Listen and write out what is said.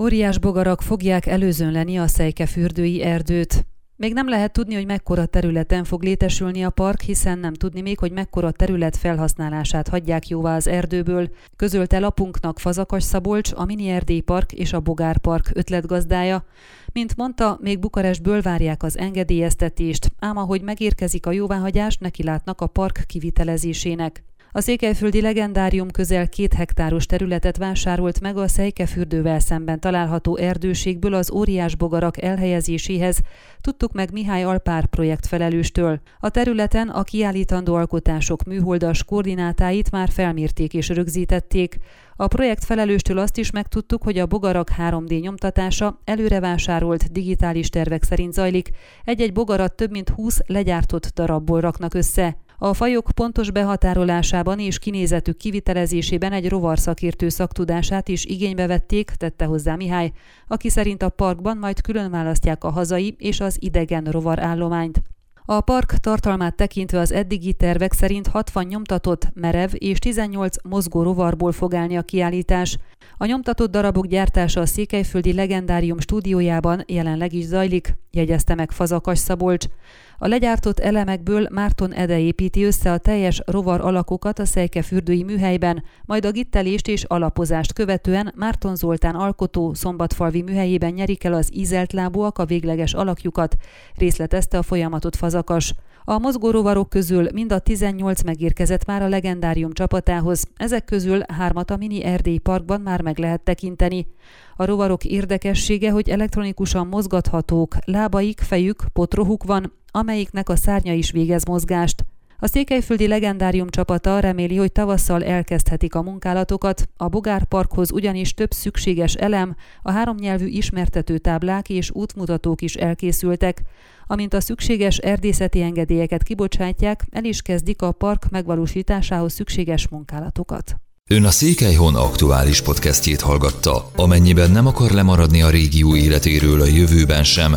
Óriás bogarak fogják előzönleni a szejkefürdői erdőt. Még nem lehet tudni, hogy mekkora területen fog létesülni a park, hiszen nem tudni még, hogy mekkora terület felhasználását hagyják jóvá az erdőből, közölte lapunknak Fazakas Szabolcs, a Mini Erdély Park és a Bogár Park ötletgazdája. Mint mondta, még Bukarestből várják az engedélyeztetést, ám ahogy megérkezik a jóváhagyás, nekilátnak a park kivitelezésének. A székelyföldi legendárium közel két hektáros területet vásárolt meg a Szejkefürdővel szemben található erdőségből az óriás bogarak elhelyezéséhez, tudtuk meg Mihály Alpár projektfelelőstől. A területen a kiállítandó alkotások műholdas koordinátáit már felmérték és rögzítették. A projekt felelőstől azt is megtudtuk, hogy a bogarak 3D nyomtatása előrevásárolt digitális tervek szerint zajlik, egy-egy bogarat több mint 20 legyártott darabból raknak össze. A fajok pontos behatárolásában és kinézetük kivitelezésében egy rovarszakértő szaktudását is igénybe vették, tette hozzá Mihály, aki szerint a parkban majd külön választják a hazai és az idegen rovarállományt. A park tartalmát tekintve az eddigi tervek szerint 60 nyomtatott, merev és 18 mozgó rovarból fog állni a kiállítás. A nyomtatott darabok gyártása a Székelyföldi Legendárium stúdiójában jelenleg is zajlik, jegyezte meg Fazakas Szabolcs. A legyártott elemekből Márton Ede építi össze a teljes rovar alakokat a szejkefürdői műhelyben, majd a gittelést és alapozást követően Márton Zoltán alkotó szombatfalvi műhelyében nyerik el az ízelt lábúak a végleges alakjukat, részletezte a folyamatot Fazakas. A mozgó rovarok közül mind a 18 megérkezett már a legendárium csapatához, ezek közül hármat a Mini Erdély Parkban már meg lehet tekinteni. A rovarok érdekessége, hogy elektronikusan mozgathatók, lábaik, fejük, potrohuk van, amelyiknek a szárnya is végez mozgást. A székelyföldi legendárium csapata reméli, hogy tavasszal elkezdhetik a munkálatokat, a Bogár Parkhoz ugyanis több szükséges elem, a háromnyelvű ismertető táblák és útmutatók is elkészültek. Amint a szükséges erdészeti engedélyeket kibocsátják, el is kezdik a park megvalósításához szükséges munkálatokat. Ön a Székelyhon aktuális podcastjét hallgatta. Amennyiben nem akar lemaradni a régió életéről a jövőben sem,